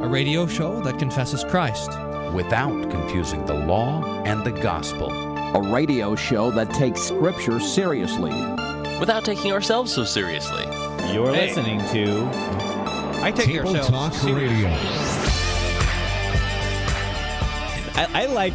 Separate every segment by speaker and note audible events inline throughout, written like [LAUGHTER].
Speaker 1: a radio show that confesses Christ.
Speaker 2: without confusing the law and the gospel.
Speaker 3: A radio show that takes Scripture seriously.
Speaker 4: without taking ourselves so seriously.
Speaker 5: You're
Speaker 1: Hey.
Speaker 5: listening to
Speaker 1: I take
Speaker 6: Table
Speaker 1: yourself
Speaker 6: Talk
Speaker 1: seriously.
Speaker 6: Radio.
Speaker 5: I, I like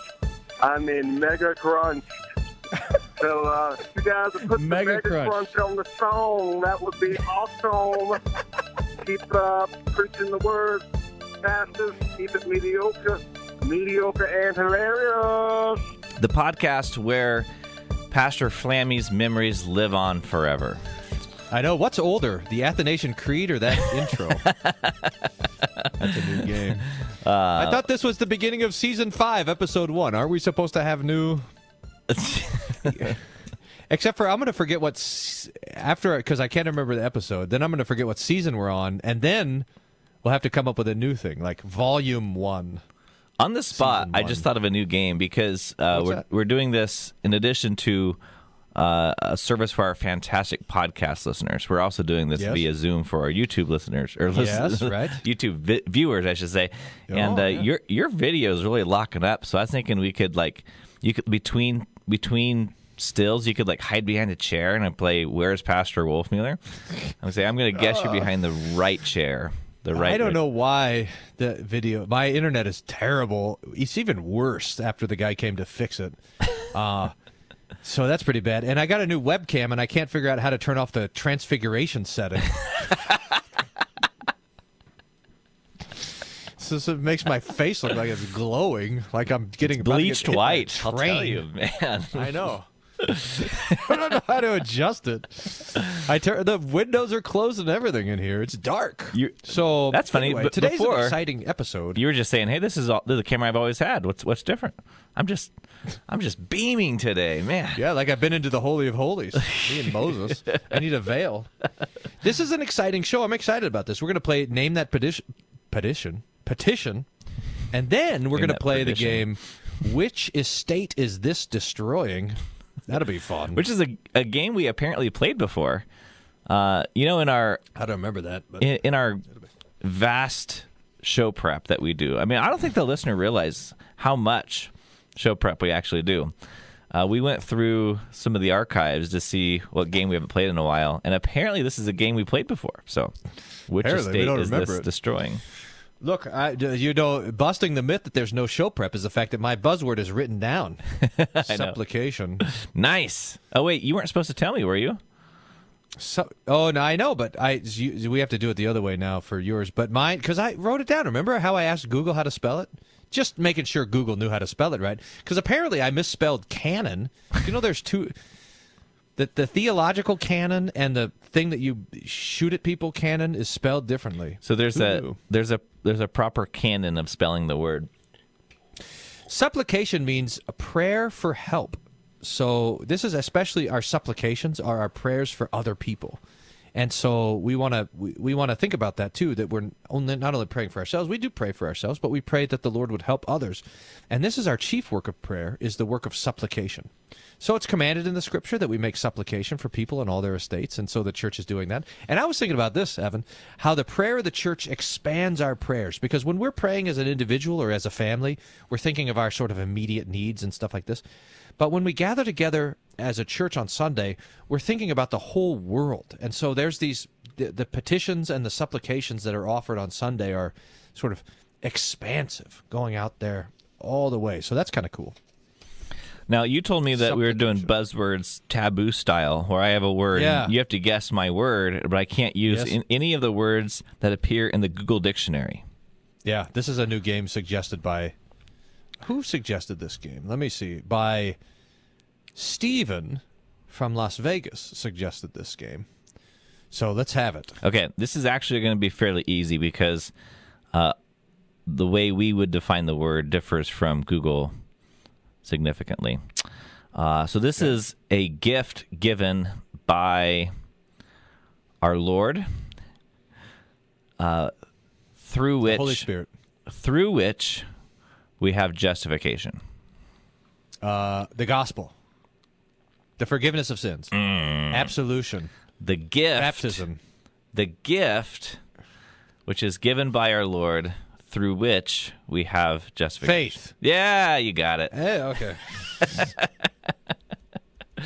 Speaker 7: I mean, mega crunch. so, uh, if you guys would put
Speaker 1: Mega
Speaker 7: the mega
Speaker 1: crunch.
Speaker 7: crunch. on the song, that would be awesome. keep uh, preaching the word, pastors. Keep it mediocre, mediocre and hilarious.
Speaker 4: The podcast where Pastor Flammy's memories live on forever.
Speaker 1: I know. What's older, the Athanasian Creed or that [LAUGHS] intro? That's a new game. I thought this was the beginning of season five, episode one. Aren't we supposed to have new? [LAUGHS] Except for I'm going to forget what s- after because I can't remember the episode. Then I'm going to forget what season we're on, and then we'll have to come up with a new thing like volume one.
Speaker 4: On the spot, I just thought of a new game because uh, we're,
Speaker 1: that?
Speaker 4: we're doing this in addition to uh, a service for our fantastic podcast listeners. We're also doing this
Speaker 1: Yes.
Speaker 4: via Zoom for our YouTube listeners or
Speaker 1: Yes, [LAUGHS] right.
Speaker 4: YouTube vi- viewers, I should say. and
Speaker 1: Oh,
Speaker 4: uh,
Speaker 1: yeah.
Speaker 4: your your video is really locking up. So I was thinking we could like you could between between stills you could like hide behind a chair and I play Where's Pastor Wolfmueller? I'm say I'm going to guess you're behind the right chair. The right.
Speaker 1: I don't know why the video. My internet is terrible. It's even worse after the guy came to fix it. Uh, so that's pretty bad. And I got a new webcam, and I can't figure out how to turn off the transfiguration setting. [LAUGHS] so, so it makes my face look like it's glowing, like I'm getting about to get
Speaker 4: Bleached
Speaker 1: hit by a
Speaker 4: white. I'll tell you, man.
Speaker 1: I know. [LAUGHS] I don't know how to adjust it. I turn the windows are closed and everything in here. It's dark.
Speaker 4: You-
Speaker 1: so
Speaker 4: That's funny,
Speaker 1: Anyway,
Speaker 4: but
Speaker 1: today's
Speaker 4: before-
Speaker 1: an exciting episode.
Speaker 4: You were just saying, "Hey, this is all, this is the camera I've always had. What's what's different?" I'm just I'm just beaming today, man.
Speaker 1: yeah, like I've been into the holy of holies. Me and Moses. I need a veil. This is an exciting show. I'm excited about this. We're going to play name that petition, petition, petition, and then we're
Speaker 4: Name
Speaker 1: going to
Speaker 4: that
Speaker 1: play the game. Which estate is this destroying? That'll be fun.
Speaker 4: Which is a, a game we apparently played before. Uh, you know, in our
Speaker 1: I don't remember that. But
Speaker 4: in, in our vast show prep that we do. I mean, I don't think the listener realizes how much show prep we actually do. Uh, we went through some of the archives to see what game we haven't played in a while, and apparently this is a game we played before. So, which
Speaker 1: Apparently,
Speaker 4: estate is this
Speaker 1: it.
Speaker 4: destroying?
Speaker 1: Look, I, you know, busting the myth that there's no show prep is the fact that my buzzword is written down. [LAUGHS] Supplication.
Speaker 4: Nice. Oh wait, you weren't supposed to tell me, were you?
Speaker 1: So, oh no, I know, but I you, we have to do it the other way now for yours. But mine, because I wrote it down. Remember how I asked Google how to spell it? Just making sure Google knew how to spell it right. Because apparently I misspelled canon. You know, there's two. The, the theological canon and the thing that you shoot at people canon is spelled differently.
Speaker 4: So there's
Speaker 1: Who
Speaker 4: a there's a there's a proper canon of spelling the word.
Speaker 1: Supplication means a prayer for help. So this is especially our supplications are our prayers for other people. And so we want to we, we want to think about that too that we're only not only praying for ourselves, we do pray for ourselves, but we pray that the Lord would help others. And this is our chief work of prayer is the work of supplication. So it's commanded in the scripture that we make supplication for people and all their estates, and so the church is doing that. And I was thinking about this, Evan, how the prayer of the church expands our prayers because when we're praying as an individual or as a family, we're thinking of our sort of immediate needs and stuff like this. But when we gather together as a church on Sunday, we're thinking about the whole world. And so there's these the, the petitions and the supplications that are offered on Sunday are sort of expansive, going out there all the way. So that's kind of cool.
Speaker 4: Now you told me that we were doing buzzwords taboo style, where I have a word,
Speaker 1: Yeah.
Speaker 4: and you have to guess my word, but I can't use
Speaker 1: Yes.
Speaker 4: in, any of the words that appear in the Google dictionary.
Speaker 1: Yeah, this is a new game suggested by who suggested this game? Let me see. By Steven from Las Vegas suggested this game. So let's have it.
Speaker 4: Okay, this is actually going to be fairly easy because uh, the way we would define the word differs from Google significantly. Uh, so this is a gift given by our Lord, uh, through which
Speaker 1: Holy Spirit.
Speaker 4: through which we have justification.
Speaker 1: Uh, the gospel. The forgiveness of sins.
Speaker 4: Mm.
Speaker 1: Absolution.
Speaker 4: The gift,
Speaker 1: Baptism.
Speaker 4: the gift, which is given by our Lord, through which we have justification.
Speaker 1: Faith.
Speaker 4: Yeah, you got it.
Speaker 1: Hey, okay. [LAUGHS]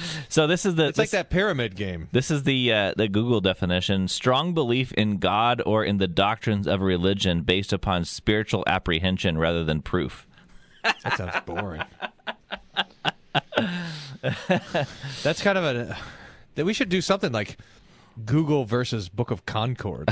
Speaker 1: [LAUGHS]
Speaker 4: So this is the
Speaker 1: It's like that pyramid game.
Speaker 4: this is the uh, the Google definition: strong belief in God or in the doctrines of religion based upon spiritual apprehension rather than proof.
Speaker 1: That sounds boring. That's kind of a. That we should do something like Google versus Book of Concord.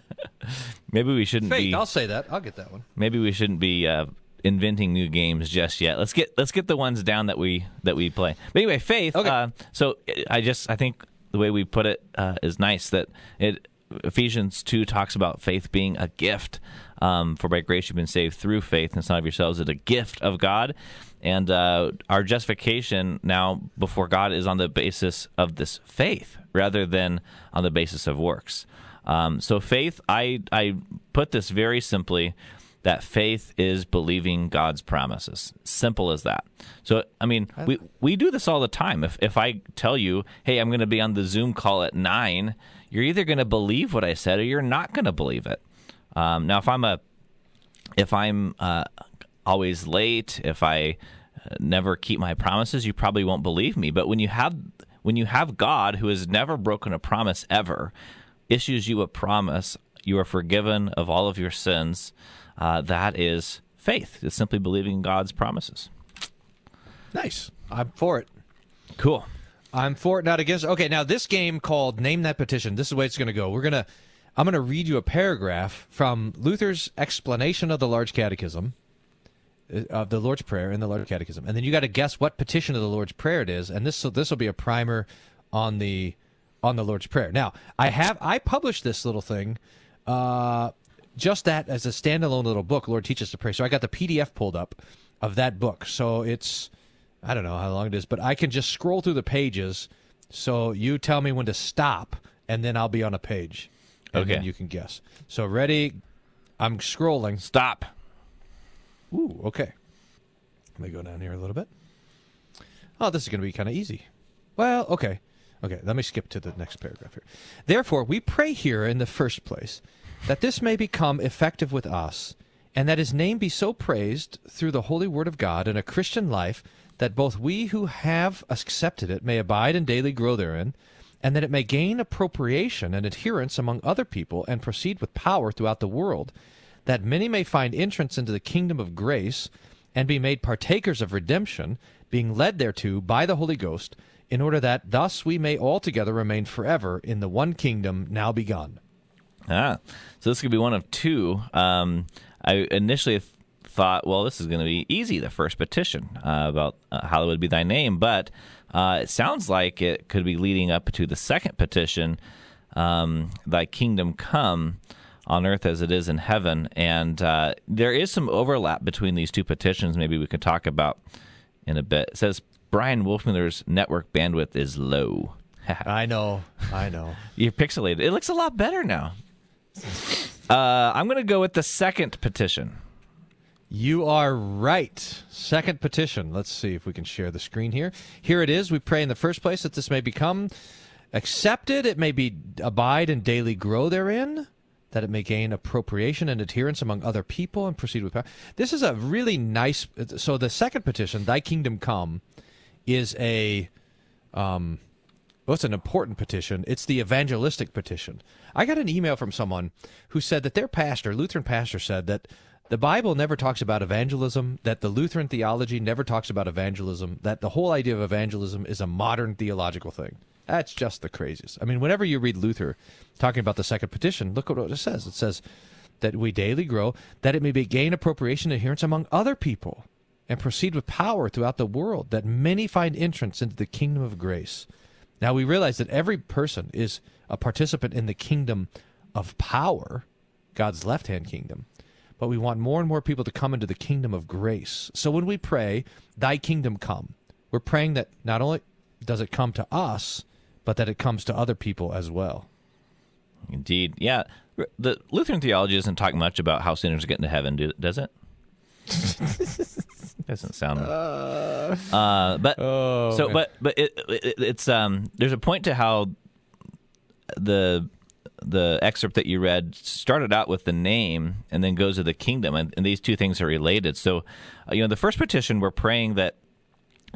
Speaker 1: [LAUGHS]
Speaker 4: Maybe we shouldn't
Speaker 1: Faith.
Speaker 4: be.
Speaker 1: I'll say that. I'll get that one.
Speaker 4: maybe we shouldn't be uh, inventing new games just yet. Let's get let's get the ones down that we that we play. But anyway, faith.
Speaker 1: Okay.
Speaker 4: Uh, so I just I think the way we put it uh, is nice. That it Ephesians two talks about faith being a gift. Um, for by grace you've been saved through faith, and it's not of yourselves; it's a gift of God. And uh, our justification now before God is on the basis of this faith rather than on the basis of works. Um, so faith, I I put this very simply that faith is believing God's promises. Simple as that. So I mean, we we do this all the time. If if I tell you, "Hey, I'm going to be on the Zoom call at 9," you're either going to believe what I said or you're not going to believe it. Um, now, if I'm a if I'm uh, always late, if I uh, never keep my promises, you probably won't believe me. But when you have when you have God who has never broken a promise ever, issues you a promise, you are forgiven of all of your sins. Uh, that is faith. It's simply believing in God's promises.
Speaker 1: Nice. I'm for it.
Speaker 4: Cool.
Speaker 1: I'm for it, not against. it. Okay, now this game called Name That Petition. This is the way it's going to go. We're gonna. I'm going to read you a paragraph from Luther's explanation of the Large Catechism, uh, of the Lord's Prayer in the Large Catechism, and then you got to guess what petition of the Lord's Prayer it is. And this this will be a primer on the on the Lord's Prayer. Now, I have I published this little thing, uh, just that as a standalone little book. Lord Teach Us to Pray. So I got the PDF pulled up of that book. So it's I don't know how long it is, but I can just scroll through the pages. So you tell me when to stop, and then I'll be on a page. And
Speaker 4: Okay.
Speaker 1: then you can guess. So ready? I'm scrolling.
Speaker 4: Stop.
Speaker 1: Ooh, okay. Let me go down here a little bit. Oh, this is going to be kind of easy. Well, okay. Okay, let me skip to the next paragraph here. Therefore, we pray here in the first place that this may become effective with us, and that his name be so praised through the holy word of God in a Christian life that both we who have accepted it may abide and daily grow therein, and that it may gain appropriation and adherence among other people and proceed with power throughout the world, that many may find entrance into the kingdom of grace and be made partakers of redemption, being led thereto by the Holy Ghost, in order that thus we may altogether remain forever in the one kingdom now begun.
Speaker 4: Ah, so this could be one of two. Um, I initially th- thought, well, this is going to be easy, the first petition uh, about uh, hallowed be thy name, but uh, it sounds like it could be leading up to the second petition, um, thy kingdom come on earth as it is in heaven. And uh, there is some overlap between these two petitions, maybe we could talk about in a bit. It says, Bryan Wolfmueller's network bandwidth is low. [LAUGHS]
Speaker 1: I know, I know.
Speaker 4: You're pixelated. It looks a lot better now. Uh, I'm going to go with the second petition.
Speaker 1: You are right. Second petition. Let's see if we can share the screen here. Here it is. We pray in the first place that this may become accepted, it may be abide and daily grow therein, that it may gain appropriation and adherence among other people and proceed with power. This is a really nice. So the second petition, "Thy kingdom come," is a um, well, it's an important petition. It's the evangelistic petition. I got an email from someone who said that their pastor, Lutheran pastor, said that the Bible never talks about evangelism, that the Lutheran theology never talks about evangelism, that the whole idea of evangelism is a modern theological thing. That's just the craziest. I mean, whenever you read Luther talking about the second petition, look what it says. It says that we daily grow, that it may be gain appropriation adherence among other people, and proceed with power throughout the world, that many find entrance into the kingdom of grace. Now we realize that every person is a participant in the kingdom of power, God's left hand kingdom. but we want more and more people to come into the kingdom of grace. So when we pray, Thy kingdom come, we're praying that not only does it come to us, but that it comes to other people as well.
Speaker 4: Indeed. Yeah. The Lutheran theology doesn't talk much about how sinners get into heaven, does it? [LAUGHS] doesn't sound. Uh, but
Speaker 1: Oh,
Speaker 4: so,
Speaker 1: man.
Speaker 4: but but it, it, it's um. There's a point to how the the excerpt that you read started out with the name and then goes to the kingdom, and, and these two things are related. So, uh, you know, the first petition we're praying that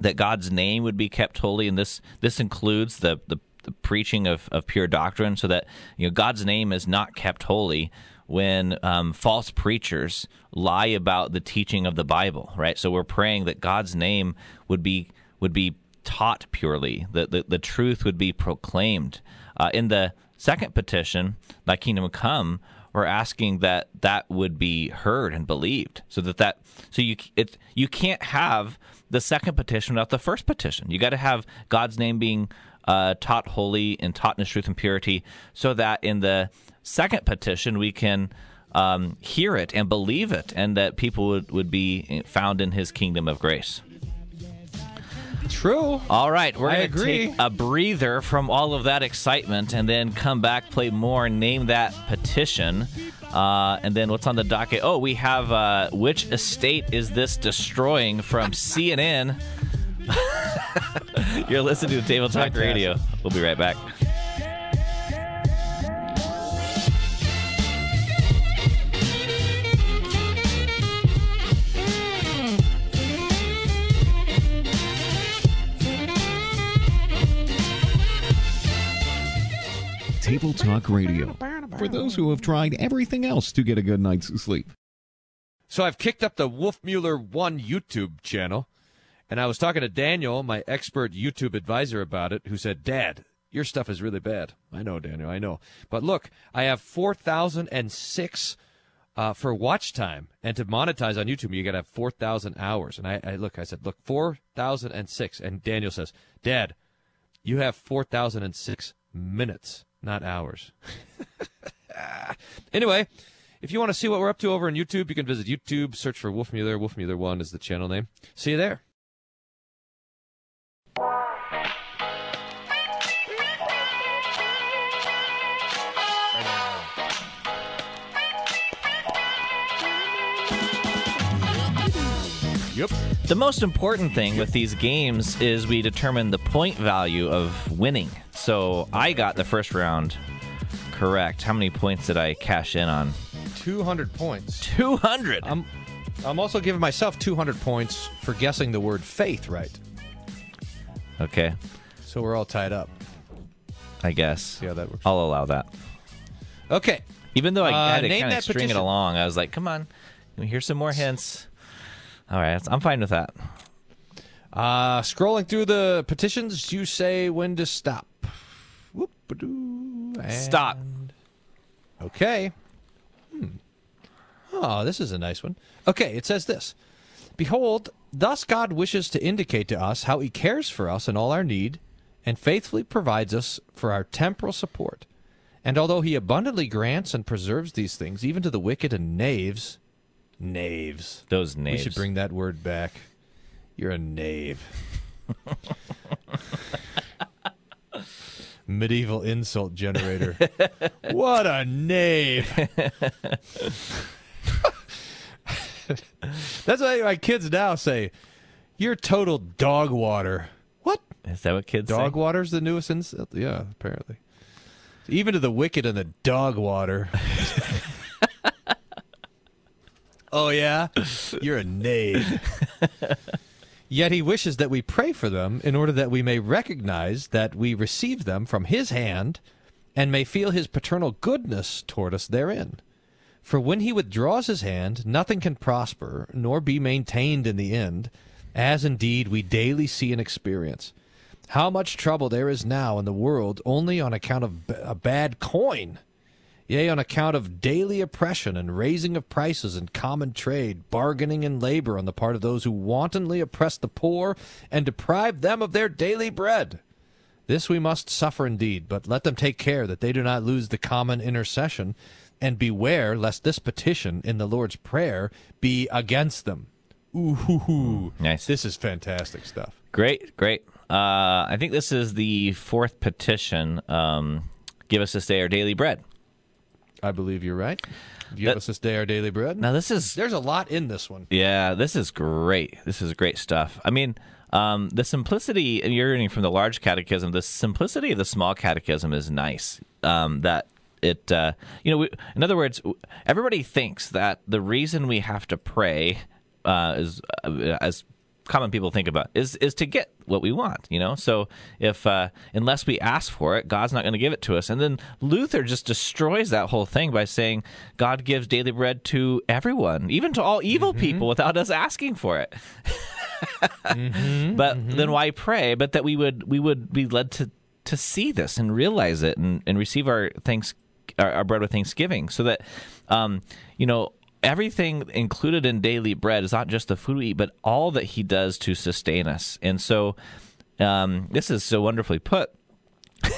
Speaker 4: that God's name would be kept holy, and this this includes the the, the preaching of, of pure doctrine, so that you know God's name is not kept holy when um, false preachers lie about the teaching of the Bible, right? So we're praying that God's name would be would be taught purely, that the, the truth would be proclaimed. Uh, in the second petition, "Thy kingdom come," we're asking that that would be heard and believed, so that that so you it you can't have the second petition without the first petition. You got to have God's name being uh, taught holy and taught in truth and purity, so that in the second petition we can um, hear it and believe it, and that people would, would be found in His kingdom of grace.
Speaker 1: True.
Speaker 4: All right, we're going to take a breather from all of that excitement and then come back, play more, name that petition. Uh, and then what's on the docket? Oh, we have uh, Which Estate Is This Destroying from CNN? [LAUGHS] You're listening to Table Talk Radio. We'll be right back.
Speaker 6: Table Talk Radio. For those who have tried everything else to get a good night's sleep.
Speaker 1: So I've kicked up the Wolfmueller One YouTube channel, and I was talking to Daniel, my expert YouTube advisor, about it, who said, "Dad, your stuff is really bad." I know, Daniel, I know. But look, I have four thousand and six uh, for watch time, and to monetize on YouTube, you got to have four thousand hours. And I, I look, I said, "Look, four thousand and six. And Daniel says, "Dad, you have four thousand and six minutes, not hours." [LAUGHS] Anyway, if you want to see what we're up to over on YouTube, you can visit YouTube, search for. Wolfmueller One is the channel name. See you there. Yep.
Speaker 4: The most important thing with these games is we determine the point value of winning. So I got the first round correct. How many points did I cash in on?
Speaker 1: 200 points.
Speaker 4: 200.
Speaker 1: I'm, I'm also giving myself 200 points for guessing the word faith right.
Speaker 4: Okay,
Speaker 1: So we're all tied up.
Speaker 4: I guess.
Speaker 1: See how that works.
Speaker 4: I'll allow that.
Speaker 1: Okay.
Speaker 4: Even though I
Speaker 1: Uh,
Speaker 4: had to kind of string it along, I was like, come on, here's some more hints. All right, I'm fine with that.
Speaker 1: Uh, scrolling through the petitions, you say when to stop. Whoop-a-doo, and-
Speaker 4: Stop.
Speaker 1: Okay. Hmm. Oh, this is a nice one. Okay, it says this Behold, thus God wishes to indicate to us how he cares for us in all our need and faithfully provides us for our temporal support. And although he abundantly grants and preserves these things, even to the wicked and knaves, knaves.
Speaker 4: Those knaves.
Speaker 1: We should bring that word back. You're a knave. [LAUGHS] Medieval insult generator. what a knave. [LAUGHS] That's why my kids now say, You're total dog water. What?
Speaker 4: Is that what kids
Speaker 1: Dog
Speaker 4: say?
Speaker 1: water's the newest insult? Yeah, apparently. Even to the wicked and the dog water. [LAUGHS] oh, yeah? You're a knave. [LAUGHS] Yet he wishes that we pray for them in order that we may recognize that we receive them from his hand and may feel his paternal goodness toward us therein. For when he withdraws his hand, nothing can prosper, nor be maintained in the end, as indeed we daily see and experience. How much trouble there is now in the world only on account of b- a bad coin, yea, on account of daily oppression and raising of prices in common trade, bargaining and labor on the part of those who wantonly oppress the poor and deprive them of their daily bread. This we must suffer indeed, but let them take care that they do not lose the common intercession, and beware lest this petition in the Lord's Prayer be against them. Ooh, hoo, hoo.
Speaker 4: Nice.
Speaker 1: This is fantastic stuff.
Speaker 4: Great, great. Uh, I think this is the fourth petition. Um, give us this day our daily bread.
Speaker 1: I believe you're right. Give
Speaker 4: That-
Speaker 1: us this day our daily bread.
Speaker 4: Now, this is
Speaker 1: There's a lot in this one.
Speaker 4: Yeah, this is great. This is great stuff. I mean, um, the simplicity, and you're reading from the large catechism, the simplicity of the small catechism is nice. Um, that it, uh, you know, we, in other words, everybody thinks that the reason we have to pray uh, is, uh, as common people think about, is is to get what we want. You know, so if uh, unless we ask for it, God's not going to give it to us. And then Luther just destroys that whole thing by saying God gives daily bread to everyone, even to all evil people, without us asking for it. [LAUGHS] but then why pray? But that we would we would be led to to see this and realize it and, and receive our thanks our, our bread with thanksgiving, so that um, you know everything included in daily bread is not just the food we eat, but all that He does to sustain us. And so um, this is so wonderfully put. [LAUGHS]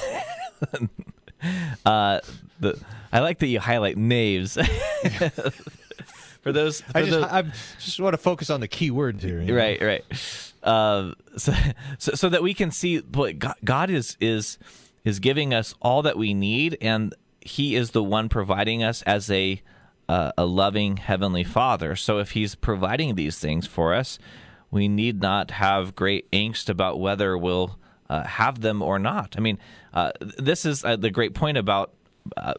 Speaker 4: uh, the I like that you highlight knaves. [LAUGHS] for those, for
Speaker 1: I just,
Speaker 4: those-
Speaker 1: I, just want to focus on the key words here. you know?
Speaker 4: right right um, so, so so that we can see what god, god is is is giving us all that we need and he is the one providing us as a a loving heavenly father so if he's providing these things for us we need not have great angst about whether we'll uh, have them or not i mean uh, this is uh, the great point about uh,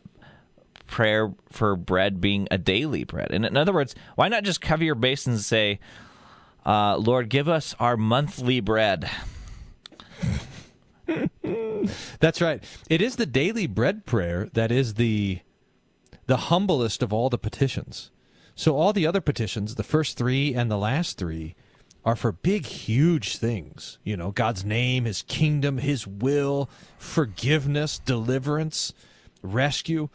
Speaker 4: prayer for bread being a daily bread. And in other words, why not just cover your base and say, uh, Lord, give us our monthly bread? [LAUGHS]
Speaker 1: That's right. It is the daily bread prayer that is the the humblest of all the petitions. So all the other petitions, the first 3 and the last 3, are for big huge things. You know, God's name, his kingdom, his will, forgiveness, deliverance, rescue.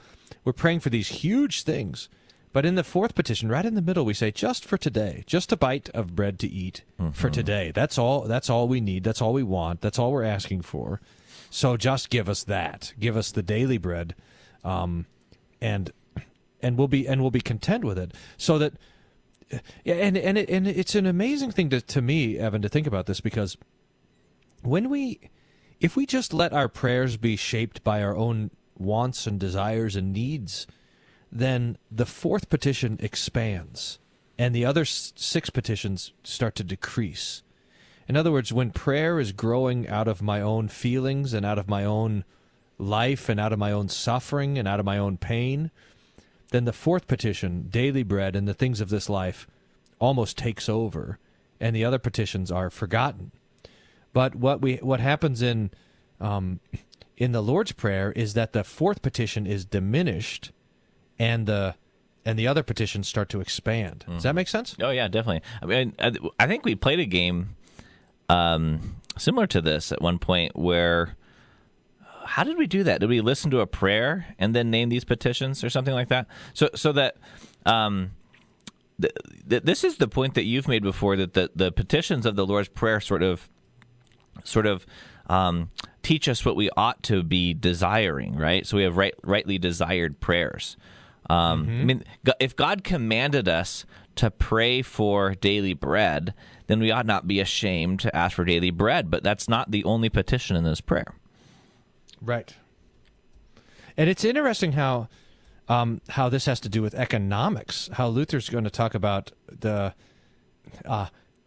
Speaker 1: We're praying for these huge things. But in the fourth petition, right in the middle, we say, just for today, just a bite of bread to eat for today. That's all. That's all we need. That's all we want. That's all we're asking for. So just give us that. Give us the daily bread, um, and and we'll be and we'll be content with it. So that, and and it, and it's an amazing thing to to me, Evan, to think about this because when we, if we just let our prayers be shaped by our own wants and desires and needs, then the fourth petition expands and the other six petitions start to decrease. In other words, when prayer is growing out of my own feelings and out of my own life and out of my own suffering and out of my own pain, then the fourth petition, daily bread and the things of this life, almost takes over, and the other petitions are forgotten. But what we what happens in um, in the Lord's Prayer is that the fourth petition is diminished, and the and the other petitions start to expand. Does that make sense?
Speaker 4: Oh yeah, definitely. I mean, I, I think we played a game um, similar to this at one point where. How did we do that? Did we listen to a prayer and then name these petitions or something like that? So, so that um, th- th- this is the point that you've made before that the, the petitions of the Lord's Prayer sort of sort of um, teach us what we ought to be desiring, right? So we have right, rightly desired prayers. Um, I mean, if God commanded us to pray for daily bread, then we ought not be ashamed to ask for daily bread. But that's not the only petition in this prayer.
Speaker 1: Right. And it's interesting how um, how this has to do with economics. How Luther's going to talk about the uh,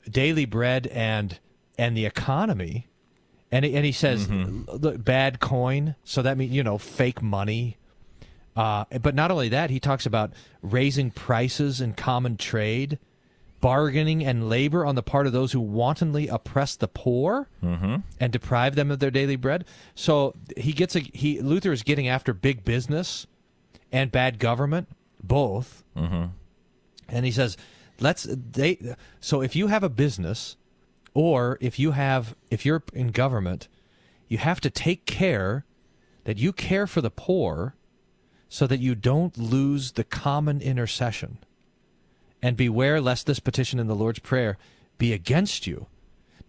Speaker 1: daily bread and and the economy, and he, and he says look, bad coin. So that means you know fake money. Uh, but not only that, he talks about raising prices in common trade, bargaining and labor on the part of those who wantonly oppress the poor and deprive them of their daily bread. So he gets a he Luther is getting after big business and bad government, both. Mm-hmm. And he says, let's they. So if you have a business, or if you have if you're in government, you have to take care that you care for the poor, so that you don't lose the common intercession and beware lest this petition in the Lord's Prayer be against you.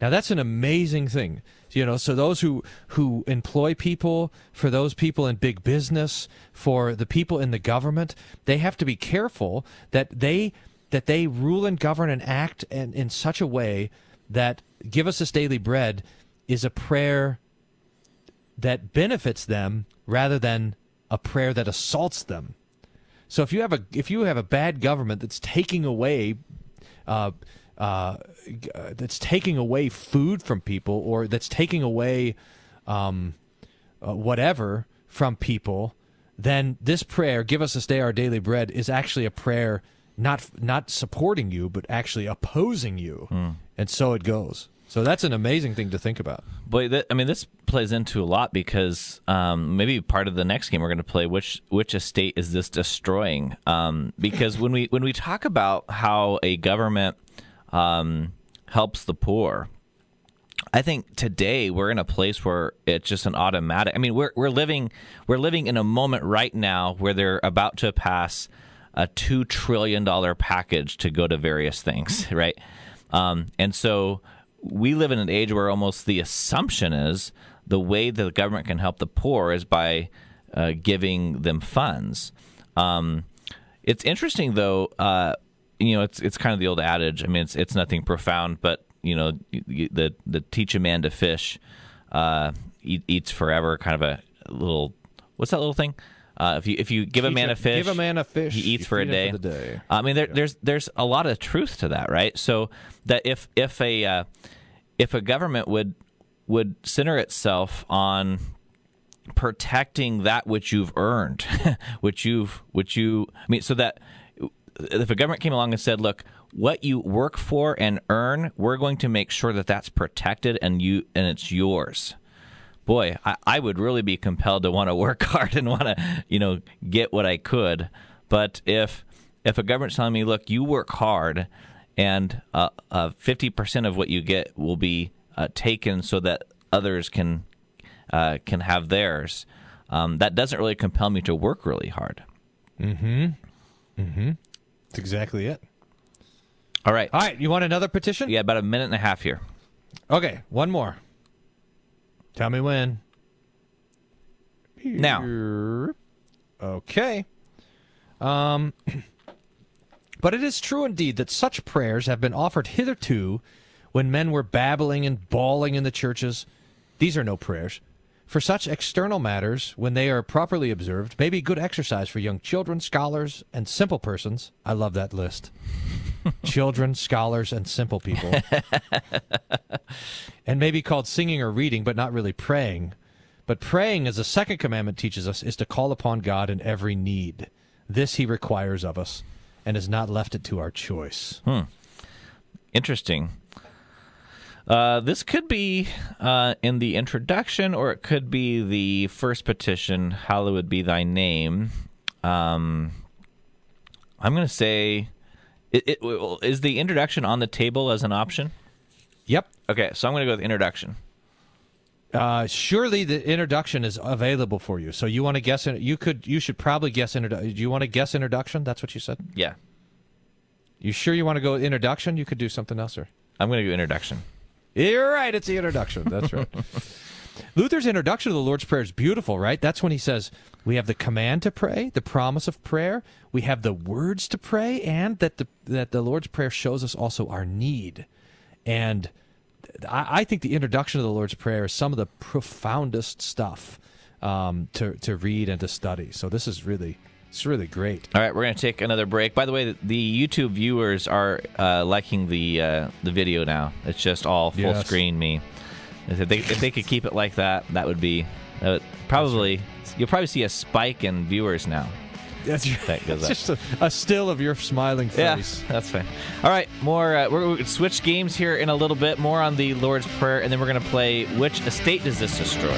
Speaker 1: Now that's an amazing thing. You know, so those who who employ people, for those people in big business, for the people in the government, they have to be careful that they that they rule and govern and act in, in such a way that give us this daily bread is a prayer that benefits them rather than a prayer that assaults them. So if you have a if you have a bad government that's taking away uh, uh, uh, that's taking away food from people or that's taking away um, uh, whatever from people, then this prayer, "Give us this day our daily bread," is actually a prayer not not supporting you, but actually opposing you, and so it goes. So that's an amazing thing to think about.
Speaker 4: That, I mean, this plays into a lot because um, maybe part of the next game we're going to play. Which which estate is this destroying? Um, because when we when we talk about how a government um, helps the poor, I think today we're in a place where it's just an automatic. I mean, we're we're living we're living in a moment right now where they're about to pass a two trillion dollar package to go to various things, [LAUGHS] right? Um, and so we live in an age where almost the assumption is the way that the government can help the poor is by uh, giving them funds. Um, it's interesting though. Uh, you know, it's it's kind of the old adage. I mean, it's it's nothing profound, but you know, the the teach a man to fish, uh, eat, eats forever. Kind of a little. What's that little thing? Uh, if you if you give a man
Speaker 1: a-
Speaker 4: fish,
Speaker 1: give a man a fish,
Speaker 4: he eats for a day.
Speaker 1: for day.
Speaker 4: I mean, there, there's there's a lot of truth to that, right? So that if if a uh, if a government would would center itself on protecting that which you've earned, [LAUGHS] which you've which you I mean, so that if a government came along and said, "Look, what you work for and earn, we're going to make sure that that's protected and you and it's yours." Boy, I, I would really be compelled to want to work [LAUGHS] hard and want to, you know, get what I could. But if if a government's telling me, "Look, you work hard, and fifty percent of what you get will be uh, taken so that others can uh, can have theirs," um, that doesn't really compel me to work really hard. Mm-hmm. Mm-hmm.
Speaker 1: That's exactly it.
Speaker 4: All right,
Speaker 1: All right, you want another petition?
Speaker 4: yeah, about a minute and a half here.
Speaker 1: Okay, one more. Tell me when.
Speaker 4: Now.
Speaker 1: Okay. Um, [CLEARS THROAT] but it is true indeed that such prayers have been offered hitherto when men were babbling and bawling in the churches. These are no prayers. For such external matters, when they are properly observed, may be good exercise for young children, scholars, and simple persons. I love that list. [LAUGHS] children, scholars, and simple people. [LAUGHS] and may be called singing or reading, but not really praying. But praying, as the second commandment teaches us, is to call upon God in every need. This he requires of us, and has not left it to our choice.
Speaker 4: Interesting. Uh, this could be uh, in the introduction, or it could be the first petition. Hallowed be thy name. Um, I'm going to say, it, it, is the introduction on the table as an option?
Speaker 1: Yep.
Speaker 4: Okay, so I'm going to go with introduction.
Speaker 1: Uh, surely the introduction is available for you. So you want to guess? You could. You should probably guess. Introdu- do you want to guess introduction? That's what you said.
Speaker 4: Yeah,
Speaker 1: You sure you want to go with introduction? You could do something else, or
Speaker 4: I'm going to do introduction.
Speaker 1: You're right. It's the introduction. That's right. [LAUGHS] Luther's introduction to the Lord's Prayer is beautiful, right? That's when he says we have the command to pray, the promise of prayer, we have the words to pray, and that the that the Lord's Prayer shows us also our need. And I, I think the introduction of the Lord's Prayer is some of the profoundest stuff um, to to read and to study. So this is really it's really great.
Speaker 4: All right, we're going to take another break. By the way, the YouTube viewers are uh, liking the uh, the video now. It's just all full
Speaker 1: Yes.
Speaker 4: screen me. If they, if they could keep it like that, that would be that would probably you'll probably see a spike in viewers now.
Speaker 1: That's
Speaker 4: That goes [LAUGHS]
Speaker 1: it's
Speaker 4: up.
Speaker 1: just a, a still of your smiling face.
Speaker 4: Yeah, that's fine. All right, more. Uh, we're going to switch games here in a little bit. More on the Lord's Prayer, and then we're going to play which estate does this destroy?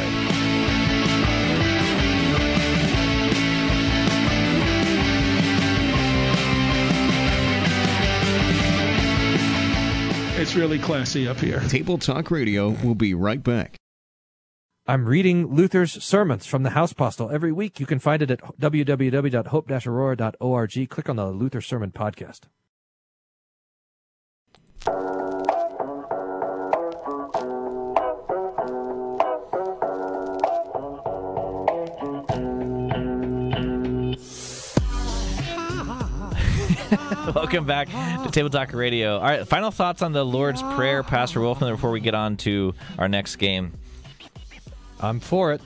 Speaker 8: It's really classy up here.
Speaker 6: Table Talk Radio will be right back.
Speaker 1: I'm reading Luther's sermons from the House Postil every week. You can find it at www.hope-aurora.org. Click on the Luther Sermon Podcast. [LAUGHS]
Speaker 4: Welcome back to Table Talk Radio. All right, final thoughts on the Lord's Prayer, Pastor Wolfman, before we get on to our next game.
Speaker 1: I'm for it.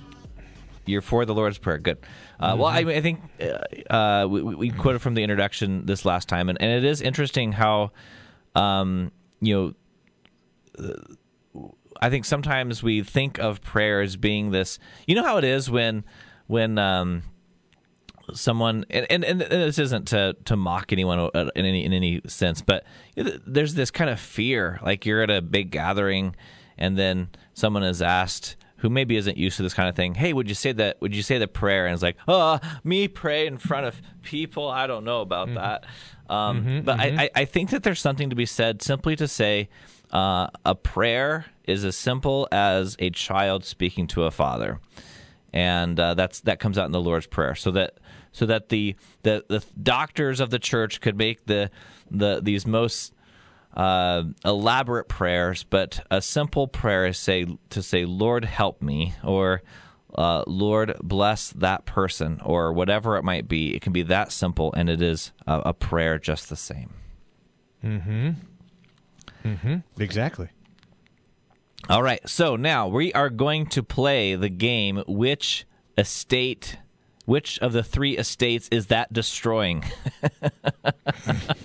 Speaker 4: You're for the Lord's Prayer. Good. Uh, Well, I, I think uh, uh, we, we quoted from the introduction this last time, and, and it is interesting how, um, you know, uh, I think sometimes we think of prayer as being this. You know how it is when when um, someone and, and, and this isn't to, to mock anyone in any in any sense, but there's this kind of fear, like you're at a big gathering, and then someone is asked who maybe isn't used to this kind of thing. Hey, would you say that? Would you say the prayer? And it's like, oh, me pray in front of people. I don't know about
Speaker 1: Mm-hmm.
Speaker 4: that. Um, but I, I, I think that there's something to be said simply to say uh, a prayer is as simple as a child speaking to a father, and uh, that's that comes out in the Lord's prayer. So that so that the the, the doctors of the church could make the the these most uh, elaborate prayers, but a simple prayer is say to say, "Lord, help me," or uh, "Lord, bless that person," or whatever it might be. It can be that simple, and it is a, a prayer just the same. Hmm. Hmm.
Speaker 1: Exactly.
Speaker 4: All right, so now we are going to play the game. Which estate? Which of the three estates is that destroying? [LAUGHS]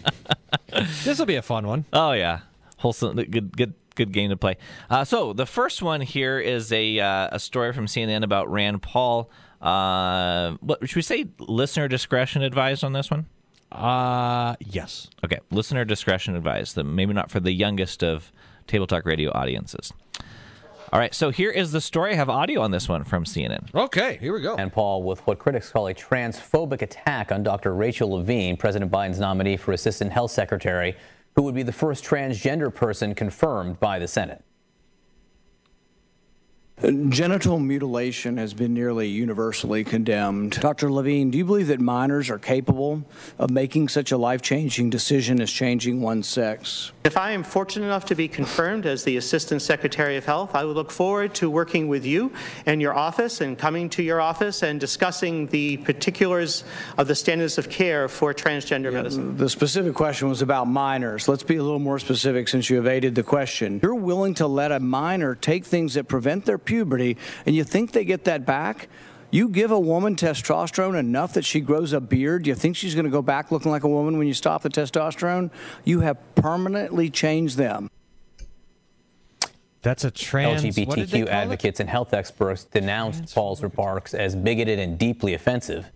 Speaker 1: This will be a fun one.
Speaker 4: Oh yeah, wholesome, good, good, good game to play. Uh, so the first one here is a uh, a story from CNN about Rand Paul. Uh, what should we say? Listener discretion advised on this one.
Speaker 1: Uh yes.
Speaker 4: Okay, listener discretion advised. Maybe not for the youngest of Table Talk Radio audiences. All right, so here is the story. I have audio on this one from CNN.
Speaker 1: Okay, here we go.
Speaker 9: Rand Paul, with what critics call a transphobic attack on Dr. Rachel Levine, President Biden's nominee for Assistant Health Secretary, who would be the first transgender person confirmed by the Senate.
Speaker 10: Genital mutilation has been nearly universally condemned. Dr. Levine, do you believe that minors are capable of making such a life changing decision as changing one's sex?
Speaker 11: If I am fortunate enough to be confirmed as the Assistant Secretary of Health, I would look forward to working with you and your office and coming to your office and discussing the particulars of the standards of care for transgender medicine.
Speaker 10: The specific question was about minors. Let's be a little more specific since you evaded the question. You're willing to let a minor take things that prevent their puberty, and you think they get that back? You give a woman testosterone enough that she grows a beard, do you think she's going to go back looking like a woman when you stop the testosterone? You have permanently changed them.
Speaker 1: That's a trans. what did they
Speaker 9: LGBTQ
Speaker 1: call it?
Speaker 9: advocates and health experts denounced Paul's remarks as bigoted and deeply offensive.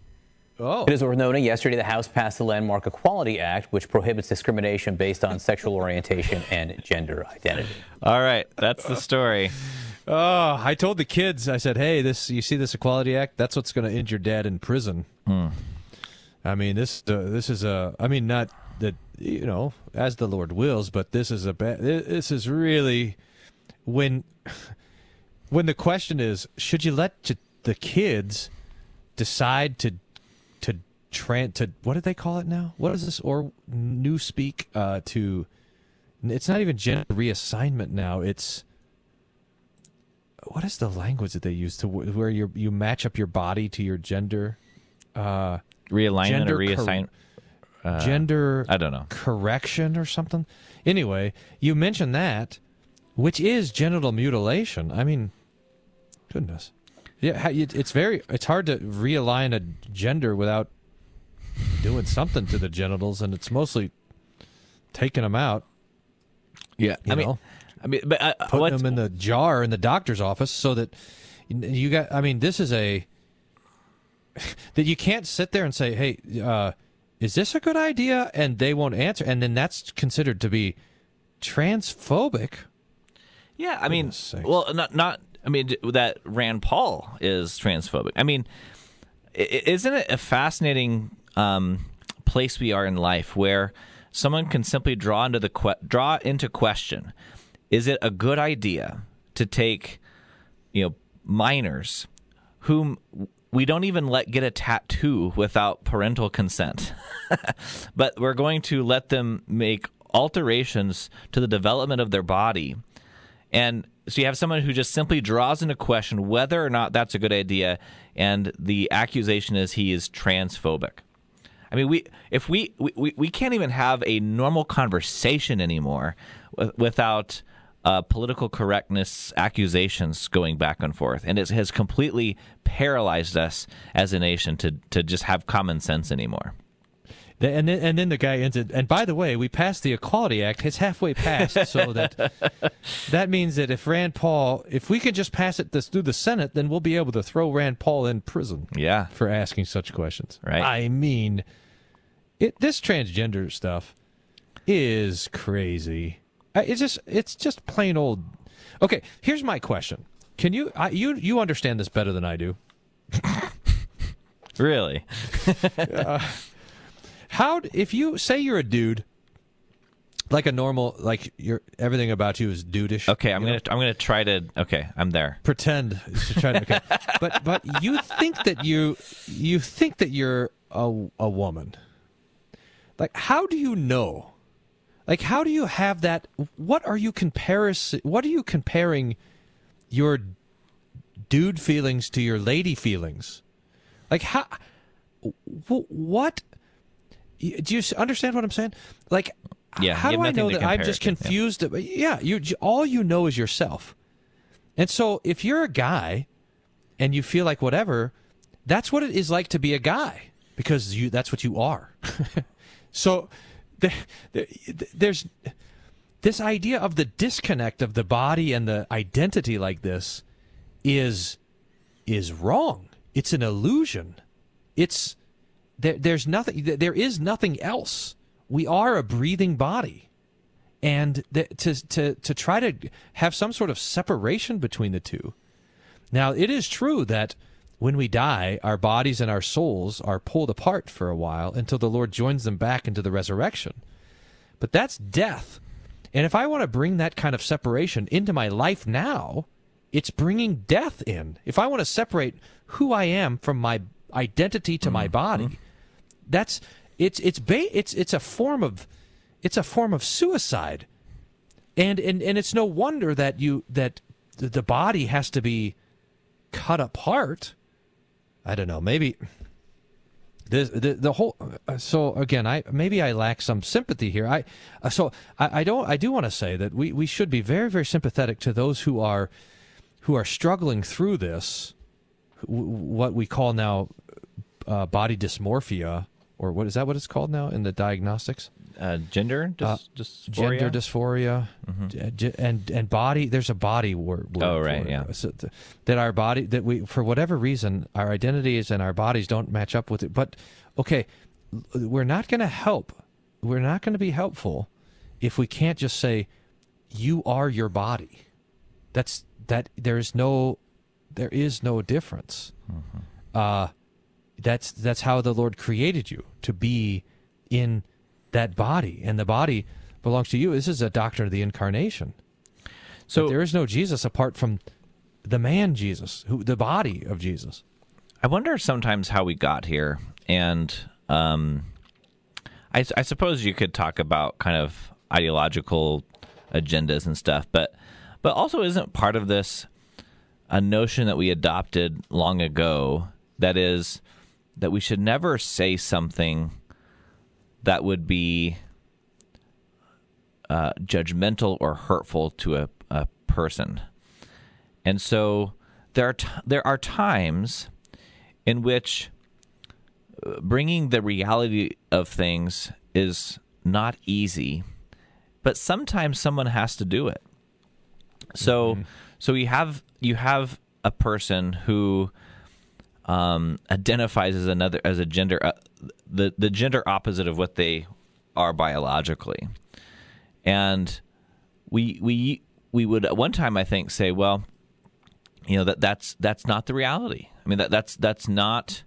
Speaker 1: Oh.
Speaker 9: It is worth noting yesterday the House passed the Landmark Equality Act, which prohibits discrimination based on sexual orientation and gender identity.
Speaker 4: All right, that's the story.
Speaker 1: Oh, I told the kids. I said, "Hey, this you see this Equality Act? That's what's going to end your dad in prison." I mean, this uh, this is a. I mean, not that you know, as the Lord wills, but this is a bad. This is really when when the question is, should you let j- the kids decide to to tran to what do they call it now? What is this or new speak uh, to? It's not even gender reassignment now. It's what is the language that they use to where you you match up your body to your gender? Uh
Speaker 4: Realignment
Speaker 1: Gender
Speaker 4: or
Speaker 1: cor-
Speaker 4: uh,
Speaker 1: gender
Speaker 4: I don't know.
Speaker 1: correction or something? Anyway you mentioned that which is genital mutilation. I mean goodness. Yeah it's very it's hard to realign a gender without doing something to the genitals and it's mostly taking them out.
Speaker 4: Yeah, I mean,
Speaker 1: know
Speaker 4: I mean, but uh,
Speaker 1: putting them in the jar in the doctor's office so that you got i mean this is a [LAUGHS] that you can't sit there and say hey uh, is this a good idea and they won't answer and then that's considered to be transphobic
Speaker 4: Yeah, I mean, well, not not. I mean, that Rand Paul is transphobic. I mean, isn't it a fascinating um, place we are in life where someone can simply draw into the que- draw into question: Is it a good idea to take, you know, minors whom we don't even let get a tattoo without parental consent, [LAUGHS] but we're going to let them make alterations to the development of their body and so you have someone who just simply draws into question whether or not that's a good idea, and the accusation is he is transphobic. I mean, we if we we, we can't even have a normal conversation anymore without uh, political correctness accusations going back and forth, and it has completely paralyzed us as a nation to to just have common sense anymore.
Speaker 1: And then, and then the guy ends it. And by the way, we passed the Equality Act. It's halfway passed, so [LAUGHS] that that means that if Rand Paul, if we can just pass it this through the Senate, then we'll be able to throw Rand Paul in prison.
Speaker 4: Yeah,
Speaker 1: for asking such questions.
Speaker 4: Right.
Speaker 1: I mean, it this transgender stuff is crazy. It's just it's just plain old. Okay, here's my question. Can you I, you you understand this better than I do? [LAUGHS]
Speaker 4: Really? [LAUGHS]
Speaker 1: Uh, how if you say you're a dude, like a normal, like you're everything about you is dudeish.
Speaker 4: Okay, I'm gonna I'm gonna try to. Okay, I'm there.
Speaker 1: Pretend to try to. Okay. [LAUGHS] but but you think that you you think that you're a a woman. Like how do you know? Like how do you have that? What are you comparison? What are you comparing your dude feelings to your lady feelings? Like how? What? Do you understand what I'm saying? Like,
Speaker 4: Yeah,
Speaker 1: how do I know that I'm just
Speaker 4: to, yeah.
Speaker 1: confused? Yeah, you all you know is yourself. And so if you're a guy and you feel like whatever, that's what it is like to be a guy because you that's what you are. [LAUGHS] so the, the, there's this idea of the disconnect of the body and the identity like this is is wrong. It's an illusion. It's there, there's nothing there is nothing else. We are a breathing body and to to to try to have some sort of separation between the two. Now, it is true that when we die, our bodies and our souls are pulled apart for a while until the Lord joins them back into the resurrection. But that's death. And if I want to bring that kind of separation into my life now, it's bringing death in. If I want to separate who I am from my identity to my mm-hmm. body, that's it's it's ba- it's it's a form of it's a form of suicide. And and and it's no wonder that you that the body has to be cut apart. I don't know, maybe the the, the whole uh, so again i maybe i lack some sympathy here. I uh, so I, I don't i do want to say that we we should be very very sympathetic to those who are who are struggling through this what we call now uh, body dysmorphia or what is that what it's called now in the diagnostics?
Speaker 4: Uh, gender dys-
Speaker 1: Uh,
Speaker 4: dysphoria?
Speaker 1: gender dysphoria. G- g- and and body there's a body word, word
Speaker 4: Oh, right, yeah.
Speaker 1: So th- that our body that we for whatever reason our identities and our bodies don't match up with it. But okay we're not going to help we're not going to be helpful if we can't just say you are your body. That's that there is no there is no difference. Uh that's that's how the lord created you to be in that body. And the body belongs to you. This is a doctrine of the incarnation.
Speaker 4: So
Speaker 1: there is no jesus apart from the man jesus who the body of jesus.
Speaker 4: I wonder sometimes how we got here, and um, I, I suppose you could talk about kind of ideological agendas and stuff, but but also isn't part of this a notion that we adopted long ago that is that we should never say something that would be uh, judgmental or hurtful to a, a person. And so there are t- there are times in which uh, bringing the reality of things is not easy, but sometimes someone has to do it. So so you have you have a person who um, identifies as another as a gender uh, the the gender opposite of what they are biologically, and we we we would at one time I think say, well, you know that that's that's not the reality. I mean that that's that's not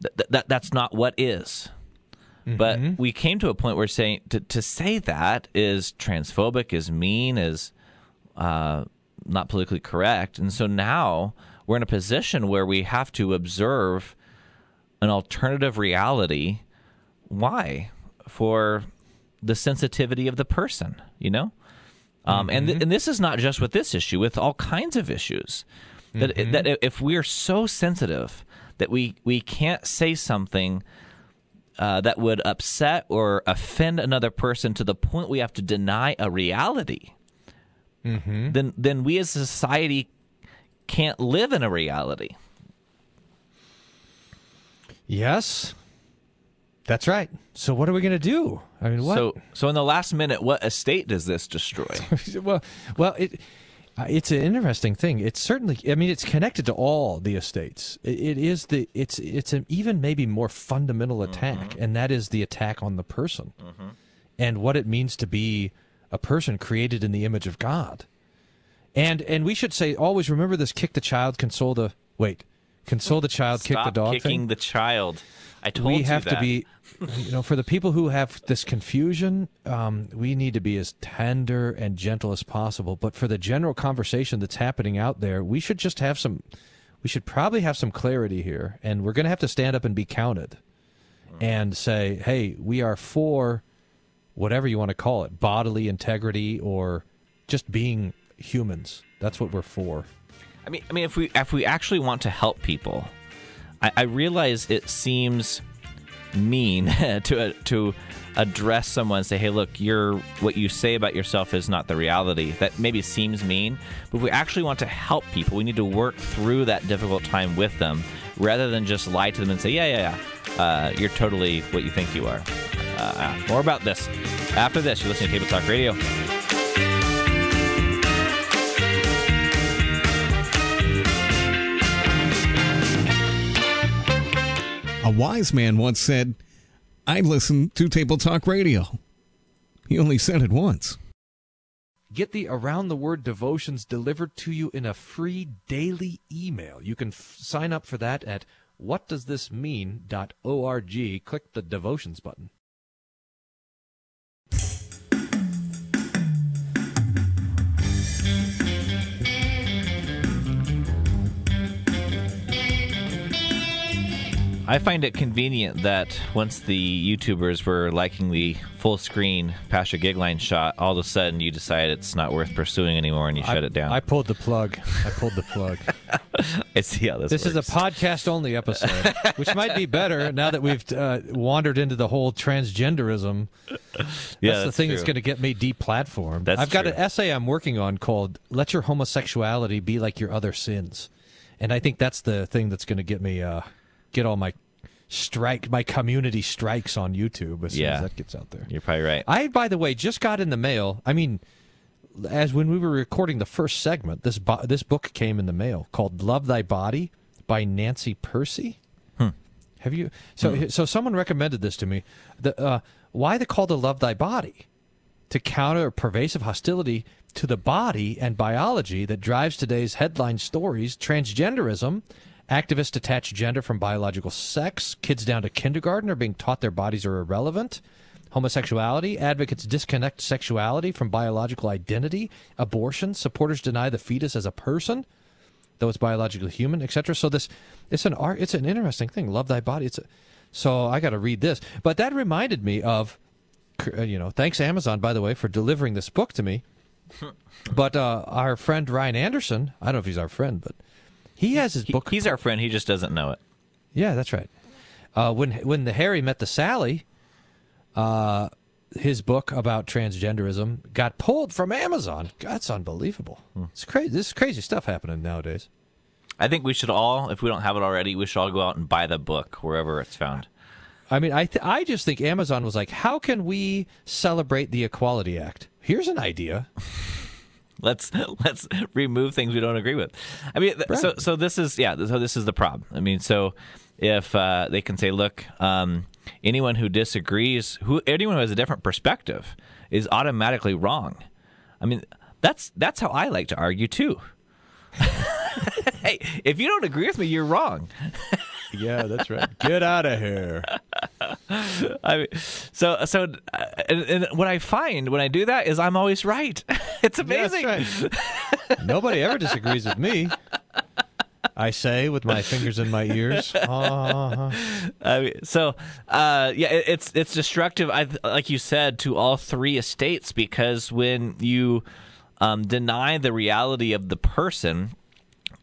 Speaker 4: that, that that's not what is. But we came to a point where saying to, to say that is transphobic, is mean, is uh, not politically correct, and so now we're in a position where we have to observe an alternative reality. Why? For the sensitivity of the person, you know. Um, and th- and this is not just with this issue, with all kinds of issues. That that if we are so sensitive that we we can't say something uh, that would upset or offend another person to the point we have to deny a reality,
Speaker 1: Mm-hmm.
Speaker 4: then then we as a society can't live in a reality.
Speaker 1: Yes, that's right. So what are we going to do? I mean, what?
Speaker 4: So so in the last minute, what estate does this destroy? [LAUGHS]
Speaker 1: well, well, it uh, it's an interesting thing. It's certainly. I mean, it's connected to all the estates. It, it is the. It's it's an even maybe more fundamental attack, and that is the attack on the person, and what it means to be a person created in the image of God. And and we should say always remember this: kick the child, console the wait, console the child, kick the dog.
Speaker 4: kicking
Speaker 1: thing
Speaker 4: the child. I told you.
Speaker 1: we
Speaker 4: you
Speaker 1: have to be you know for the people who have this confusion um, we need to be as tender and gentle as possible but for the general conversation that's happening out there we should just have some we should probably have some clarity here and we're going to have to stand up and be counted and say hey we are for whatever you want to call it bodily integrity or just being humans that's what we're for
Speaker 4: I mean, I mean, if we if we actually want to help people, I, I realize it seems mean [LAUGHS] to to address someone and say, "Hey, look, you're what you say about yourself is not the reality." That maybe seems mean, but if we actually want to help people, we need to work through that difficult time with them, rather than just lie to them and say, "Yeah, yeah, yeah, uh, you're totally what you think you are." Uh, more about this after this. You're listening to Table Talk Radio.
Speaker 6: A wise man once said, I listen to Table Talk Radio. He only said it once.
Speaker 1: Get the Around the Word devotions delivered to you in a free daily email. You can f- sign up for that at whatdoesthismean.org. Click the devotions button.
Speaker 4: I find it convenient that once the YouTubers were liking the full screen Pasha Gigline shot, all of a sudden you decide it's not worth pursuing anymore and you shut it down.
Speaker 1: I pulled the plug. I pulled the plug. [LAUGHS]
Speaker 4: I see how this
Speaker 1: This is a podcast only episode, which might be better now that we've uh, wandered into the whole transgenderism. [LAUGHS]
Speaker 4: Yeah,
Speaker 1: that's, the
Speaker 4: that's
Speaker 1: thing that's going to get me deplatformed.
Speaker 4: That's
Speaker 1: I've got
Speaker 4: true.
Speaker 1: an essay I'm working on called "Let Your Homosexuality Be Like Your Other Sins," and I think that's the thing that's going to get me uh, get all my strike my community strikes on YouTube as soon as that gets out there.
Speaker 4: You're probably right.
Speaker 1: I, by the way, just got in the mail. I mean, as when we were recording the first segment, this bo- this book came in the mail called "Love Thy Body" by Nancy Pearcey. Have you? So, so someone recommended this to me. The uh, why the call to love thy body to counter pervasive hostility to the body and biology that drives today's headline stories: transgenderism. Activists detach gender from biological sex. Kids down to kindergarten are being taught their bodies are irrelevant. Homosexuality. Advocates disconnect sexuality from biological identity. Abortion. Supporters deny the fetus as a person though it's biologically human, etc. So this it's an art it's an interesting thing. Love thy body. It's a, so I got to read this. But that reminded me of uh, you know, thanks Amazon by the way for delivering this book to me. [LAUGHS] but uh, our friend Ryan Anderson, I don't know if he's our friend, but he has his
Speaker 4: He-
Speaker 1: book.
Speaker 4: he's our friend. He just doesn't know it.
Speaker 1: Yeah, that's right. Uh, when when the Harry met the Sally, uh, his book about transgenderism got pulled from Amazon. That's unbelievable. It's crazy. This is crazy stuff happening nowadays.
Speaker 4: I think we should all, if we don't have it already, we should all go out and buy the book wherever it's found.
Speaker 1: I mean, I th- I just think Amazon was like, how can we celebrate the Equality Act? Here's an idea. [LAUGHS]
Speaker 4: Let's [LAUGHS] let's remove things we don't agree with. I mean, th- so so this is yeah. So this is the problem. I mean, so if uh, they can say, look, um, anyone who disagrees, who anyone who has a different perspective, is automatically wrong. I mean, that's that's how I like to argue too. [LAUGHS] hey, if you don't agree with me, you're wrong. [LAUGHS]
Speaker 1: Yeah, that's right. Get out of here. [LAUGHS]
Speaker 4: I mean, so so, uh, and, and what I find when I do that is I'm always right. [LAUGHS] it's amazing.
Speaker 1: Nobody ever disagrees with me. I say with my fingers in my ears. Uh-huh. [LAUGHS]
Speaker 4: I mean, so uh, yeah, it, it's it's destructive. I like you said to all three estates because when you um, deny the reality of the person,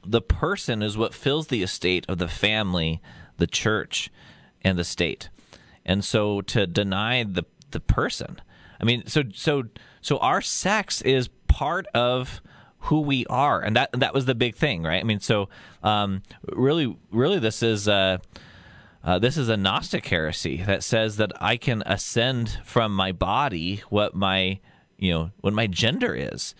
Speaker 4: the person is what fills the estate of the family, the church, and the state. and so to deny the the person. I mean, so so so our sex is part of who we are, and that that was the big thing, right? I mean, so um, really, really, this is. Uh, uh, this is a Gnostic heresy that says that I can ascend from my body what my you know what my gender is.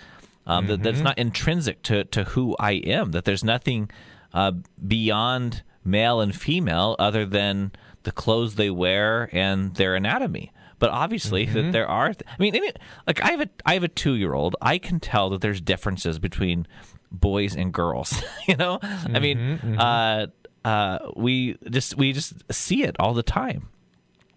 Speaker 4: Um, that, that's not intrinsic to, to who I am. That there's nothing uh, beyond male and female other than the clothes they wear and their anatomy. But obviously, that there are. Th- I mean, any, like I have a I have a two year old. I can tell that there's differences between boys and girls. [LAUGHS] you know, I mean, uh, uh, we just we just see it all the time.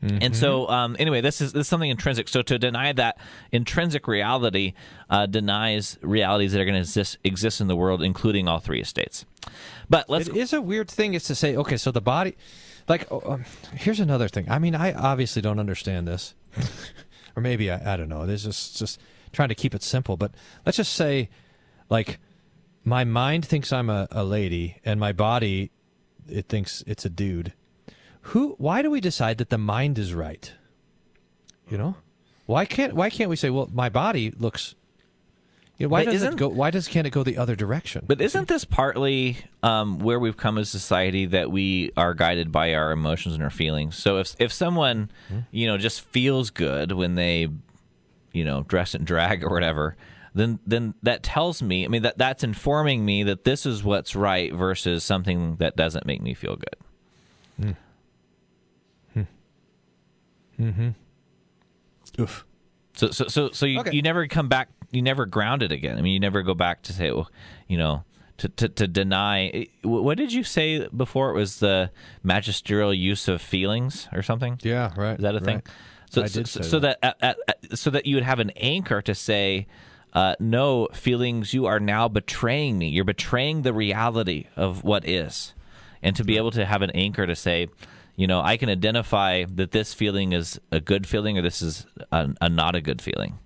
Speaker 4: And so, um, anyway, this is this is something intrinsic. So to deny that intrinsic reality uh, denies realities that are going to exist exist in the world, including all three estates. But let's
Speaker 1: It is a weird thing is to say, okay, so the body, like, oh, um, here's another thing. I mean, I obviously don't understand this, [LAUGHS] or maybe I, I don't know. This is just trying to keep it simple. But let's just say, like, my mind thinks I'm a, a lady, and my body, it thinks it's a dude. Who? Why do we decide that the mind is right? You know, why can't why can't we say, well, my body looks. You know, why
Speaker 4: But
Speaker 1: does it
Speaker 4: isn't-
Speaker 1: go? Why does can't it go the other direction?
Speaker 4: But isn't this partly um, where we've come as a society that we are guided by our emotions and our feelings? So if if someone you know just feels good when they you know dress and drag or whatever, then then that tells me. I mean that that's informing me that this is what's right versus something that doesn't make me feel good.
Speaker 1: Oof.
Speaker 4: So so so so you,
Speaker 1: Okay.
Speaker 4: you never come back. You never ground it again. I mean, you never go back to say, well, you know, to to, to deny. What did you say before? It was the magisterial use of feelings or something.
Speaker 1: Yeah, right.
Speaker 4: Is that a thing?
Speaker 1: right.
Speaker 4: So so, so that, at, at, at- so that you would have an anchor to say. Uh, no feelings. You are now betraying me. You're betraying the reality of what is, and to be able to have an anchor to say, you know, I can identify that this feeling is a good feeling or this is a, a not a good feeling.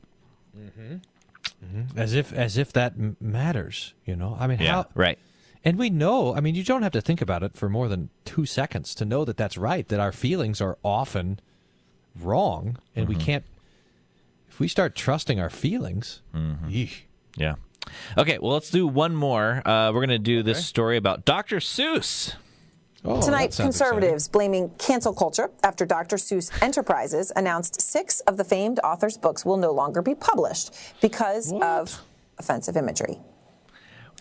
Speaker 4: Mm-hmm.
Speaker 1: as if as if that m- matters you know i mean how
Speaker 4: right.
Speaker 1: and we know i mean you don't have to think about it for more than two seconds to know that that's right that our feelings are often wrong and we mm-hmm. can't if we start trusting our feelings mm-hmm. yeesh.
Speaker 4: Yeah. Okay, well, let's do one more. Uh, we're going to do this story about Dr. Seuss.
Speaker 1: Oh,
Speaker 12: Tonight,
Speaker 1: sounds
Speaker 12: conservatives blaming cancel culture after Dr. Seuss Enterprises announced six of the famed author's books will no longer be published because of offensive imagery.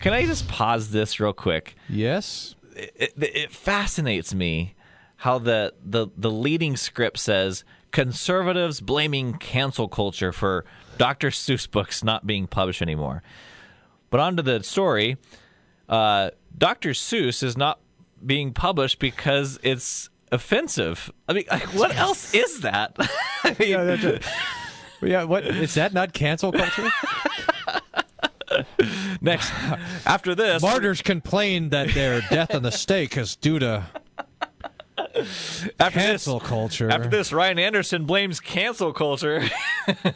Speaker 4: Can I just pause this real quick?
Speaker 1: yes
Speaker 4: It, it, it fascinates me how the, the, the leading script says conservatives blaming cancel culture for Dr. Seuss books not being published anymore. But on to the story. Uh, Dr. Seuss is not being published because it's offensive. I mean, like, what [LAUGHS] else is that? [LAUGHS] I mean,
Speaker 1: yeah, that's it. yeah what is that not cancel culture
Speaker 4: Next, [LAUGHS] after this,
Speaker 1: martyrs complain that their death on the stake is due to [LAUGHS]
Speaker 4: after
Speaker 1: cancel
Speaker 4: this,
Speaker 1: culture
Speaker 4: after this, Ryan Anderson blames cancel culture.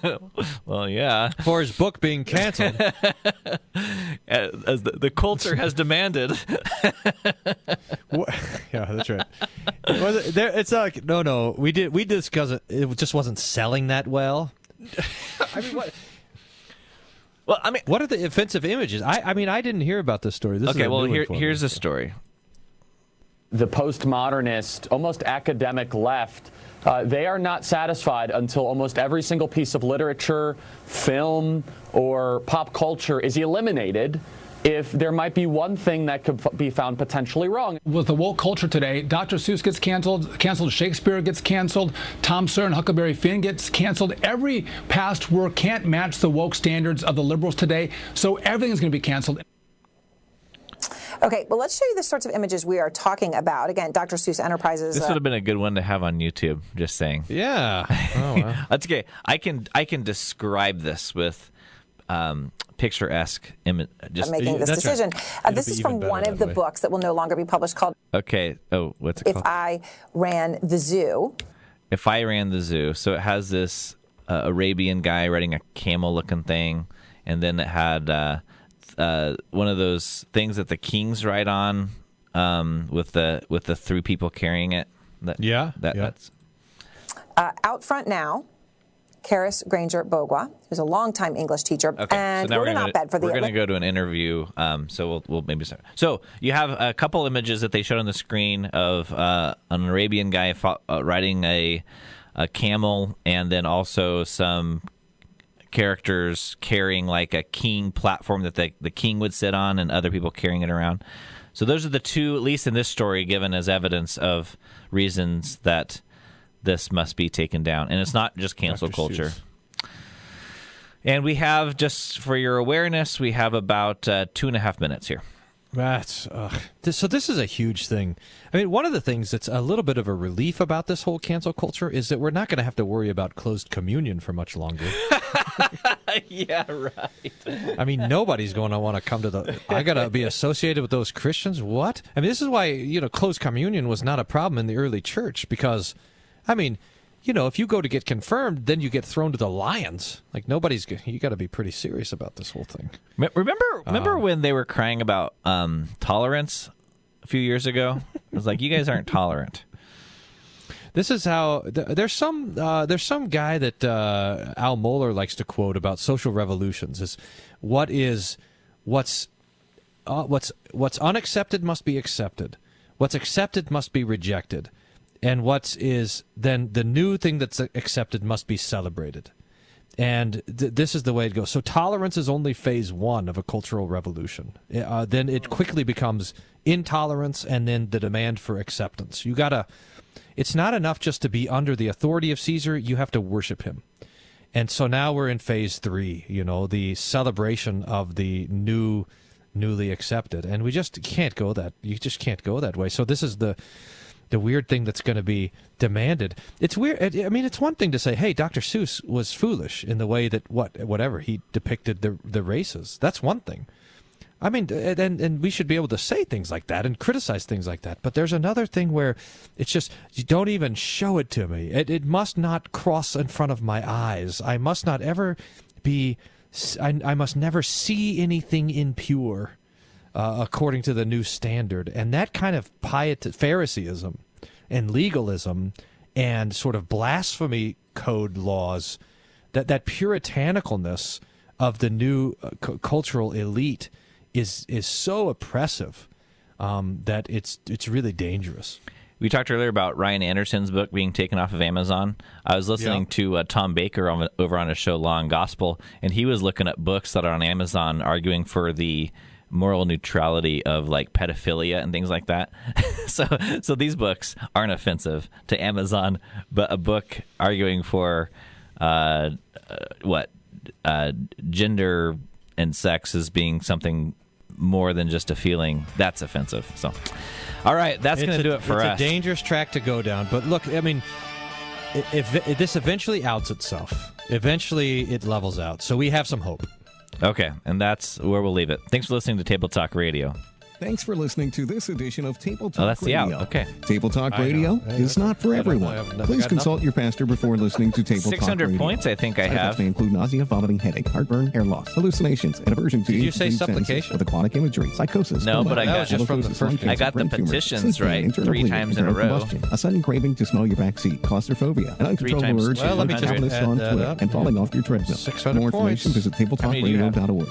Speaker 4: [LAUGHS] well, yeah,
Speaker 1: for his book being canceled [LAUGHS]
Speaker 4: as as the, the culture has demanded.
Speaker 1: Yeah, that's right. Was it, there, it's like no, no. We did we discussed it. It just wasn't selling that well. I mean, what?
Speaker 4: well, I mean,
Speaker 1: What are the offensive images? I, I mean, I didn't hear about this story. This
Speaker 4: okay. Well, here here's the story.
Speaker 13: The postmodernist, almost academic left, uh, they are not satisfied until almost every single piece of literature, film, or pop culture is eliminated if there might be one thing that could be found potentially wrong.
Speaker 8: With the woke culture today, Dr. Seuss gets canceled, canceled Shakespeare gets canceled, Tom Sawyer and Huckleberry Finn gets canceled. Every past work can't match the woke standards of the liberals today, so everything is going to be canceled.
Speaker 12: Okay, well, let's show you the sorts of images we are talking about. Again, Dr. Seuss Enterprises.
Speaker 4: This
Speaker 12: uh,
Speaker 4: would have been a good one to have on YouTube. Just saying.
Speaker 1: Yeah. [LAUGHS] Oh, wow.
Speaker 4: That's okay. I can I can describe this with um, picturesque image. Just
Speaker 12: I'm making this
Speaker 1: that's right.
Speaker 12: decision. Uh, this is from one of the
Speaker 1: way.
Speaker 12: books that will no longer be published called
Speaker 4: okay. Oh, what's it
Speaker 12: If
Speaker 4: called?
Speaker 12: I Ran the Zoo.
Speaker 4: if I ran the zoo, so it has this uh, Arabian guy riding a camel-looking thing, and then it had uh, uh, one of those things that the kings ride on, um, with the with the three people carrying it. That,
Speaker 1: Yeah,
Speaker 4: that
Speaker 1: yeah.
Speaker 4: that's
Speaker 12: Uh, out front now, Karis Granger Bogwa, who's a longtime English teacher,
Speaker 4: Okay,
Speaker 12: and
Speaker 4: so now
Speaker 12: we're
Speaker 4: we're gonna
Speaker 12: op-ed for the
Speaker 4: we're gonna
Speaker 12: Atla-
Speaker 4: go to an interview. Um, so we'll we'll maybe start. So you have a couple images that they showed on the screen of uh, an Arabian guy fo- uh, riding a a camel, and then also some characters carrying like a king platform that the the king would sit on, and other people carrying it around. So those are the two, at least in this story, given as evidence of reasons that this must be taken down, and it's not just cancel
Speaker 1: Dr.
Speaker 4: culture.
Speaker 1: Seuss.
Speaker 4: And we have, just for your awareness, we have about uh, two and a half minutes here.
Speaker 1: That's. This- so. This is a huge thing. I mean, one of the things that's a little bit of a relief about this whole cancel culture is that we're not going to have to worry about closed communion for much longer. [LAUGHS]
Speaker 4: yeah, right.
Speaker 1: I mean, nobody's going to want to come to the. I got to be associated with those Christians. What? I mean, this is why you know closed communion was not a problem in the early church because, I mean, you know, if you go to get confirmed, then you get thrown to the lions. Like nobody's you got to be pretty serious about this whole thing.
Speaker 4: Me- Remember, remember when they were crying about um, tolerance a few years ago? [LAUGHS] It was like, you guys aren't tolerant.
Speaker 1: This is how th- there's some uh, there's some guy that uh, Al Mohler likes to quote about social revolutions is what is what's uh, what's what's unaccepted must be accepted, what's accepted must be rejected, and what is then the new thing that's accepted must be celebrated. And th- this is the way it goes. So tolerance is only phase one of a cultural revolution. Uh, then it quickly becomes intolerance, and then the demand for acceptance. You gotta. It's not enough just to be under the authority of Caesar. You have to worship him. And so now we're in phase three. You know, the celebration of the new, newly accepted, and we just can't go that. You just can't go that way. So this is the the weird thing that's going to be demanded. It's weird. I mean, it's one thing to say, "Hey, Dr. Seuss was foolish in the way that what whatever he depicted the the races." That's one thing. I mean, and and- and we should be able to say things like that and criticize things like that. But there's another thing where it's just you don't even show it to me. It it must not cross in front of my eyes. I must not ever be. I, I must never see anything impure uh, according to the new standard. And that kind of piety, Phariseeism and legalism and sort of blasphemy code laws, that, that puritanicalness of the new uh, cu- cultural elite is is so oppressive um, that it's it's really dangerous.
Speaker 4: We talked earlier about Ryan Anderson's book being taken off of Amazon. I was listening
Speaker 1: Yeah.
Speaker 4: to uh, Tom Baker on, over on his show Law and Gospel, and he was looking at books that are on Amazon arguing for the moral neutrality of like pedophilia and things like that. [LAUGHS] so, so these books aren't offensive to Amazon, but a book arguing for uh, uh, what uh, gender and sex as being something more than just a feeling that's offensive. So, all right, that's going to do it for
Speaker 1: it's
Speaker 4: us.
Speaker 1: It's a dangerous track to go down. But look, I mean, if, if this eventually outs itself, eventually it levels out. So we have some hope.
Speaker 4: Okay, and that's where we'll leave it. Thanks for listening to Table Talk Radio.
Speaker 6: Thanks for listening to this edition of Table Talk
Speaker 4: Oh, that's the
Speaker 6: Radio.
Speaker 4: out. Okay.
Speaker 6: Table Talk
Speaker 1: I.
Speaker 6: Radio
Speaker 1: I-
Speaker 6: is not for
Speaker 1: I know.
Speaker 6: everyone.
Speaker 1: I have no-
Speaker 6: Please consult
Speaker 1: nothing.
Speaker 6: your pastor before listening to Table Talk
Speaker 4: 600
Speaker 6: Radio.
Speaker 4: points, I think I
Speaker 6: Side effects
Speaker 4: have.
Speaker 6: may include nausea, vomiting, headache, heartburn, hair loss, hallucinations, and aversion to
Speaker 1: Did you say supplication?
Speaker 6: with aquatic imagery, psychosis.
Speaker 4: No,
Speaker 6: coma,
Speaker 4: but I got-
Speaker 1: just from the first.
Speaker 4: I got the petitions right three times in a row.
Speaker 6: a sudden craving to smell your back seat, claustrophia, an uncontrollable
Speaker 4: times-
Speaker 6: urge to
Speaker 1: let me
Speaker 6: punch
Speaker 1: just
Speaker 6: on Twitter,
Speaker 1: up.
Speaker 6: and falling off your treadmill.
Speaker 1: 600
Speaker 6: For more information,
Speaker 1: points.
Speaker 6: visit
Speaker 4: How many do
Speaker 6: tabletalkradio.org.